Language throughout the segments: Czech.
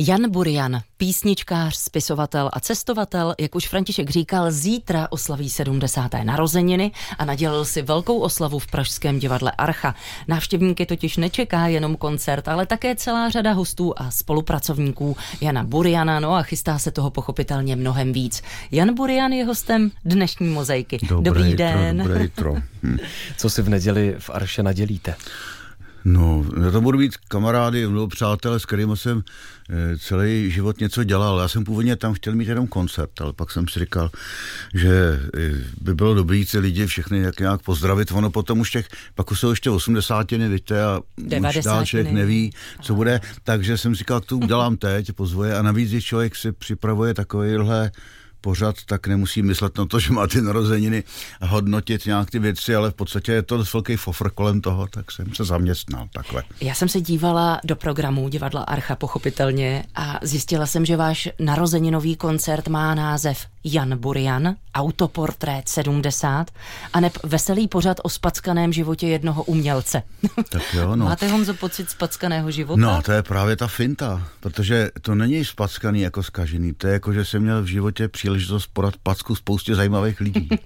Jan Burian, písničkář, spisovatel a cestovatel, jak už František říkal, zítra oslaví 70. narozeniny a nadělil si velkou oslavu v Pražském divadle Archa. Návštěvníky totiž nečeká jenom koncert, ale také celá řada hostů a spolupracovníků Jana Buriana, no a chystá se toho pochopitelně mnohem víc. Jan Burian je hostem dnešní mozaiky. Dobré Dobrý jitro, den. Dobré jitro. Hm. Co si v neděli v Arše nadělíte? No, já to budu mít kamarády, mnoho přátelé, s kterými jsem eh, celý život něco dělal. Já jsem původně tam chtěl mít jenom koncert, ale pak jsem si říkal, že eh, by bylo dobré ty lidi všechny jak nějak pozdravit. Ono potom už těch, pak už jsou ještě 80 víte, a už dál 90. člověk neví, co bude. Takže jsem si říkal, to udělám teď, pozvoje. A navíc, když člověk si připravuje takovýhle pořad, tak nemusí myslet na to, že má ty narozeniny hodnotit nějak ty věci, ale v podstatě je to velký fofr kolem toho, tak jsem se zaměstnal takhle. Já jsem se dívala do programu divadla Archa pochopitelně a zjistila jsem, že váš narozeninový koncert má název Jan Burian, autoportrét 70 a neb veselý pořad o spackaném životě jednoho umělce. Tak jo, no. Máte Honzo pocit spackaného života? No, to je právě ta finta, protože to není spackaný jako skažený, to je jako, že jsem měl v životě příležitost podat packu spoustě zajímavých lidí.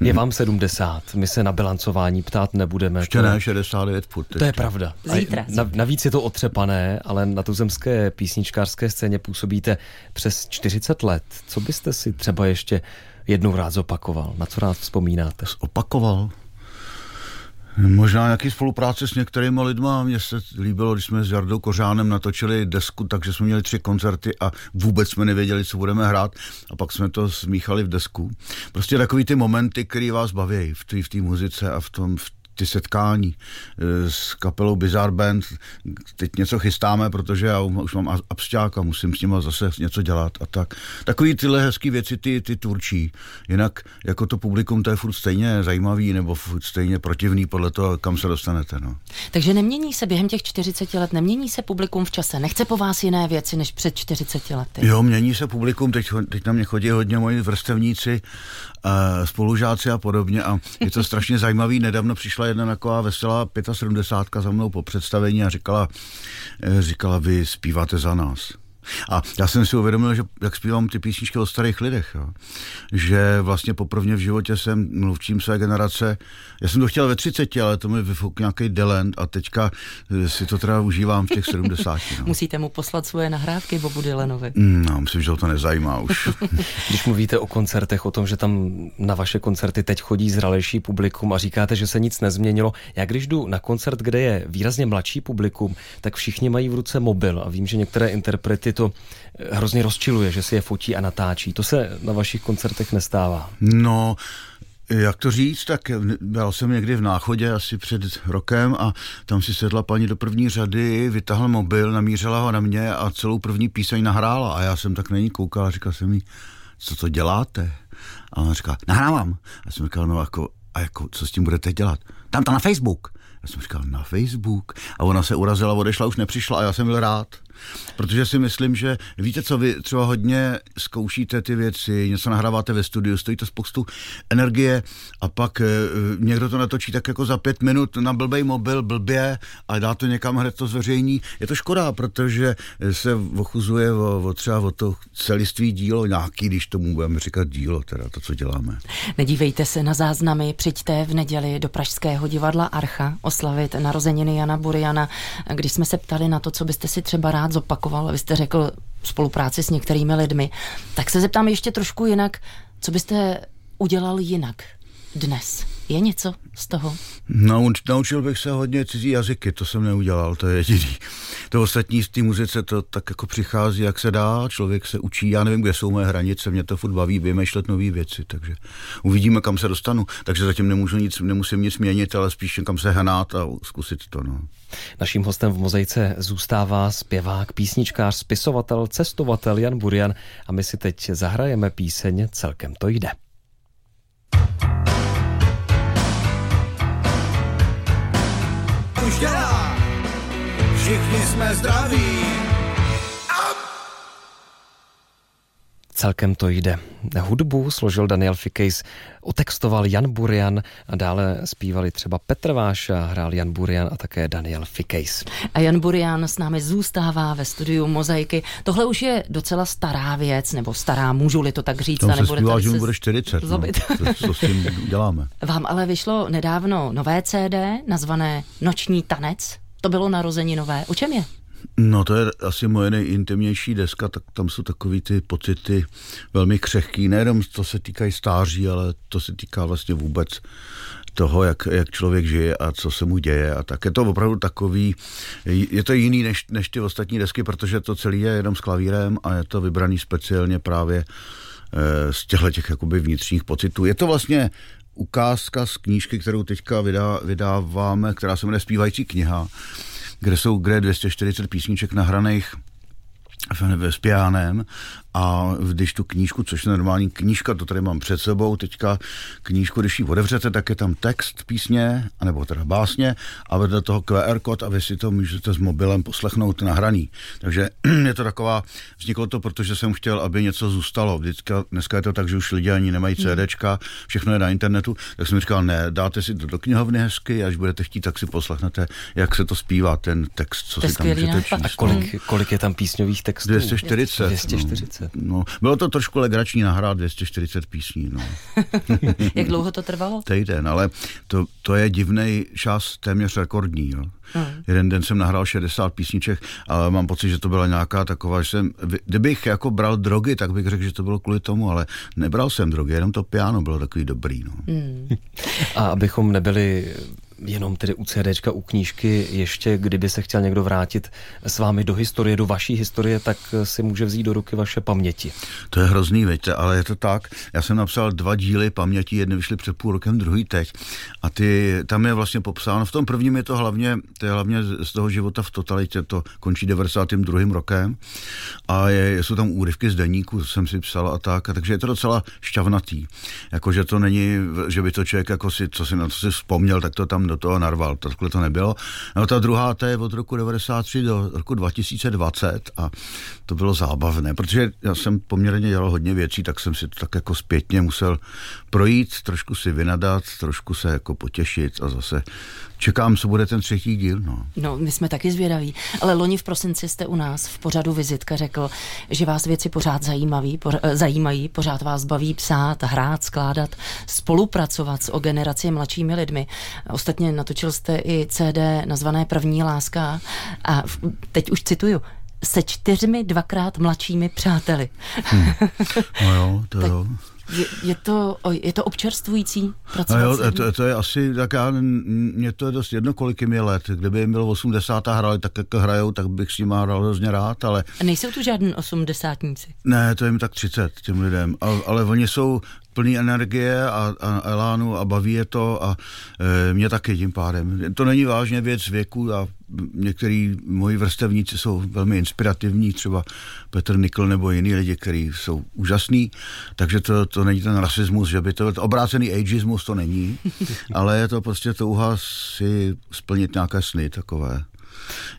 Je vám 70, my se na bilancování ptát nebudeme. Ještě to, ne, 69 furt. To je pravda. Zítra. A na, navíc je to otřepané, ale na tuzemské písničkářské scéně působíte přes 40 let. Co byste si třeba ještě jednou rád zopakoval? Na co rád vzpomínáte? Opakoval. Možná nějaký spolupráce s některými lidma. Mně se líbilo, když jsme s Jardou Kořánem natočili desku, takže jsme měli tři koncerty a vůbec jsme nevěděli, co budeme hrát. A pak jsme to smíchali v desku. Prostě takový ty momenty, které vás baví v té v muzice a v tom v ty setkání eh, s kapelou Bizarre Band. Teď něco chystáme, protože já už mám a- absťák a musím s nima zase něco dělat a tak. Takový tyhle hezké věci, ty, ty tvůrčí. Jinak jako to publikum, to je furt stejně zajímavý nebo furt stejně protivný podle toho, kam se dostanete. No. Takže nemění se během těch 40 let, nemění se publikum v čase, nechce po vás jiné věci než před 40 lety. Jo, mění se publikum, teď, teď na mě chodí hodně moji vrstevníci, eh, spolužáci a podobně a je to strašně zajímavý. Nedávno přišla jedna taková veselá 75 za mnou po představení a říkala, eh, říkala, vy zpíváte za nás. A já jsem si uvědomil, že jak zpívám ty písničky o starých lidech, jo. že vlastně poprvé v životě jsem mluvčím své generace. Já jsem to chtěl ve 30, ale to mi vyfuk nějaký delent a teďka eh, si to teda užívám v těch 70. No. Musíte mu poslat svoje nahrávky Bobu Dylanovi. Mm, No, myslím, že ho to nezajímá už. Když mluvíte o koncertech, o tom, že tam na vaše koncerty teď chodí zralejší publikum a říkáte, že se nic nezměnilo. Já když jdu na koncert, kde je výrazně mladší publikum, tak všichni mají v ruce mobil a vím, že některé interprety to eh, hrozně rozčiluje, že si je fotí a natáčí. To se na vašich koncertech nestává. No, jak to říct, tak byl jsem někdy v náchodě asi před rokem a tam si sedla paní do první řady, vytáhla mobil, namířila ho na mě a celou první píseň nahrála a já jsem tak na ní koukal a říkal jsem jí, co to děláte? A ona říkala, nahrávám. A jsem říkal, no jako, a jako, co s tím budete dělat? Tam to na Facebook. Já jsem říkal, na Facebook. A ona se urazila, odešla, už nepřišla a já jsem byl rád. Protože si myslím, že víte co, vy třeba hodně zkoušíte ty věci, něco nahráváte ve studiu, stojí to spoustu energie a pak e, někdo to natočí tak jako za pět minut na blbej mobil, blbě a dá to někam hned to zveřejní. Je to škoda, protože se ochuzuje o, o třeba o to celistvý dílo nějaký, když tomu budeme říkat dílo, teda to, co děláme. Nedívejte se na záznamy, přijďte v neděli do Pražského divadla Archa oslavit narozeniny Jana Buriana. Když jsme se ptali na to, co byste si třeba rád zopakoval, vy jste řekl spolupráci s některými lidmi, tak se zeptám ještě trošku jinak, co byste udělal jinak dnes? Je něco z toho? Nauč, naučil bych se hodně cizí jazyky, to jsem neudělal, to je jediný. To ostatní v té muzice to tak jako přichází, jak se dá, člověk se učí, já nevím, kde jsou moje hranice, mě to furt baví vymýšlet nové věci, takže uvidíme, kam se dostanu. Takže zatím nemůžu nic, nemusím nic měnit, ale spíš někam se hnát a zkusit to. No. Naším hostem v mozaice zůstává zpěvák, písničkář, spisovatel, cestovatel Jan Burian a my si teď zahrajeme píseň Celkem to jde. Všichni jsme zdraví. celkem to jde. Hudbu složil Daniel Fikejs, otextoval Jan Burian a dále zpívali třeba Petr Váša, hrál Jan Burian a také Daniel Fikejs. A Jan Burian s námi zůstává ve studiu Mozaiky. Tohle už je docela stará věc, nebo stará, můžu-li to tak říct. Tam se zpívá, že bude 40. No. To, co s tím děláme. Vám ale vyšlo nedávno nové CD, nazvané Noční tanec. To bylo narozeninové. O čem je? No to je asi moje nejintimnější deska, tak tam jsou takový ty pocity velmi křehký, nejenom to se týkají stáří, ale to se týká vlastně vůbec toho, jak, jak člověk žije a co se mu děje a tak. Je to opravdu takový, je to jiný než, než ty ostatní desky, protože to celé je jenom s klavírem a je to vybraný speciálně právě e, z těchto těch jakoby vnitřních pocitů. Je to vlastně ukázka z knížky, kterou teďka vydá, vydáváme, která se jmenuje Spívající kniha kde jsou kde 240 písniček nahraných s pianem a když tu knížku, což je normální knížka, to tady mám před sebou, teďka knížku, když ji otevřete, tak je tam text písně, anebo teda básně a vedle toho QR kód a vy si to můžete s mobilem poslechnout nahraný. Takže je to taková, vzniklo to, protože jsem chtěl, aby něco zůstalo. Vždycka, dneska je to tak, že už lidi ani nemají hmm. CDčka, všechno je na internetu, tak jsem říkal, ne, dáte si to do knihovny hezky, až budete chtít, tak si poslechnete, jak se to zpívá, ten text, co to si tam můžete číst. A kolik, kolik je tam písňových textů? 240. 240. No. No, bylo to trošku legrační nahrát 240 písní. No. Jak dlouho to trvalo? Týden, ale to, to je divný čas, téměř rekordní. Jo. Hmm. Jeden den jsem nahrál 60 písniček, ale mám pocit, že to byla nějaká taková, že jsem, kdybych jako bral drogy, tak bych řekl, že to bylo kvůli tomu, ale nebral jsem drogy, jenom to piano bylo takový dobrý. No. Hmm. A abychom nebyli jenom tedy u CDčka, u knížky, ještě kdyby se chtěl někdo vrátit s vámi do historie, do vaší historie, tak si může vzít do ruky vaše paměti. To je hrozný, veď, ale je to tak. Já jsem napsal dva díly paměti, jedny vyšly před půl rokem, druhý teď. A ty, tam je vlastně popsáno, v tom prvním je to hlavně, to je hlavně z toho života v totalitě, to končí 92. rokem a je, jsou tam úryvky z deníku, jsem si psal a tak, a takže je to docela šťavnatý. Jakože to není, že by to člověk jako si, co si na to si vzpomněl, tak to tam do toho narval. Takhle to nebylo. No ta druhá, to je od roku 93 do roku 2020 a to bylo zábavné, protože já jsem poměrně dělal hodně věcí, tak jsem si to tak jako zpětně musel projít, trošku si vynadat, trošku se jako potěšit a zase čekám, co bude ten třetí díl. No. no, my jsme taky zvědaví. Ale loni v prosinci jste u nás v pořadu Vizitka řekl, že vás věci pořád zajímaví, pořád, eh, zajímají, pořád vás baví psát, hrát, skládat, spolupracovat s o generaci mladšími lidmi. Ostatně natočil jste i CD nazvané První láska a teď už cituju, se čtyřmi dvakrát mladšími přáteli. Hmm. No jo, to jo. Je, je, to, je to občerstvující pracovat? No jo, to, to, je asi, tak já, mě to je dost jedno, kolik jim je let. Kdyby jim bylo 80 a hráli tak, jak hrajou, tak bych s nimi hrál hrozně rád, ale... A nejsou tu žádný osmdesátníci? Ne, to je jim tak 30, těm lidem. Ale, ale oni jsou plný energie a, a elánu a baví je to a e, mě taky tím pádem. To není vážně věc věku a některý moji vrstevníci jsou velmi inspirativní, třeba Petr Nikl nebo jiný lidi, kteří jsou úžasní, takže to, to není ten rasismus, že by to, obrácený ageismus to není, ale je to prostě touha si splnit nějaké sny takové.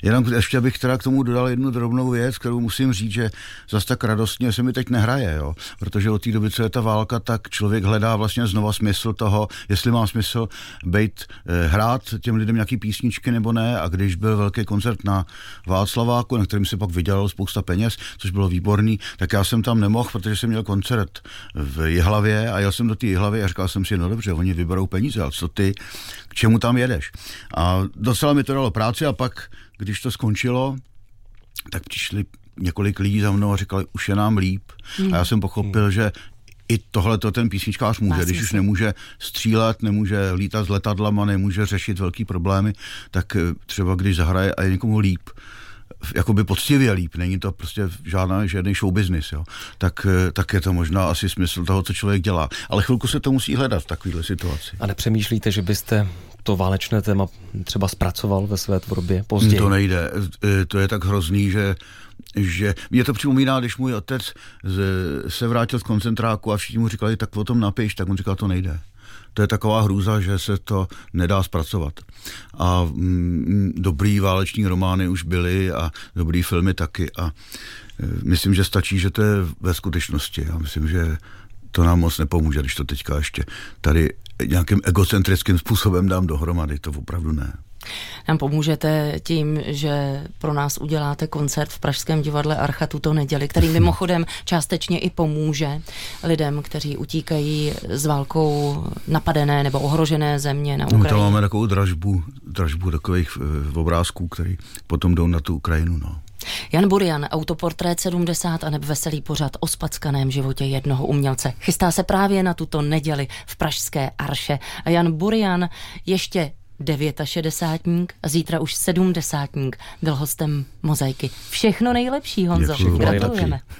Jenom ještě bych teda k tomu dodal jednu drobnou věc, kterou musím říct, že zase tak radostně se mi teď nehraje, jo? protože od té doby, co je ta válka, tak člověk hledá vlastně znova smysl toho, jestli má smysl být, eh, hrát těm lidem nějaký písničky nebo ne. A když byl velký koncert na Václaváku, na kterým se pak vydělalo spousta peněz, což bylo výborný, tak já jsem tam nemohl, protože jsem měl koncert v Jihlavě a jel jsem do té Jihlavy a říkal jsem si, no dobře, oni vyberou peníze, ale co ty, k čemu tam jedeš? A docela mi to dalo práci a pak když to skončilo, tak přišli několik lidí za mnou a říkali, už je nám líp. Mm. A já jsem pochopil, mm. že i tohle to ten písničkář může. Má když už nemůže střílet, nemůže lítat s letadlama, nemůže řešit velký problémy, tak eh, třeba když zahraje a je někomu líp, jakoby poctivě líp, není to prostě žádná, žádný show business, jo. Tak, eh, tak je to možná asi smysl toho, co člověk dělá. Ale chvilku se to musí hledat v takovéhle situaci. A nepřemýšlíte, že byste to válečné téma třeba zpracoval ve své tvorbě později? To nejde. E, to je tak hrozný, že že mě to připomíná, když můj otec z, se vrátil z koncentráku a všichni mu říkali, tak o tom napiš, tak on říkal, to nejde to je taková hrůza, že se to nedá zpracovat. A mm, dobrý váleční romány už byly a dobrý filmy taky a e, myslím, že stačí, že to je ve skutečnosti. Já myslím, že to nám moc nepomůže, když to teďka ještě tady nějakým egocentrickým způsobem dám dohromady, to opravdu ne. Nám pomůžete tím, že pro nás uděláte koncert v Pražském divadle Archa tuto neděli, který mimochodem částečně i pomůže lidem, kteří utíkají z válkou napadené nebo ohrožené země na Ukrajině. No, tam máme takovou dražbu, dražbu takových uh, obrázků, který potom jdou na tu Ukrajinu. No. Jan Burian, autoportrét 70 a veselý pořad o spackaném životě jednoho umělce. Chystá se právě na tuto neděli v Pražské Arše. A Jan Burian ještě 69. a zítra už 70. byl hostem Mozaiky. Všechno nejlepší, Honzo. Děkuju. Gratulujeme.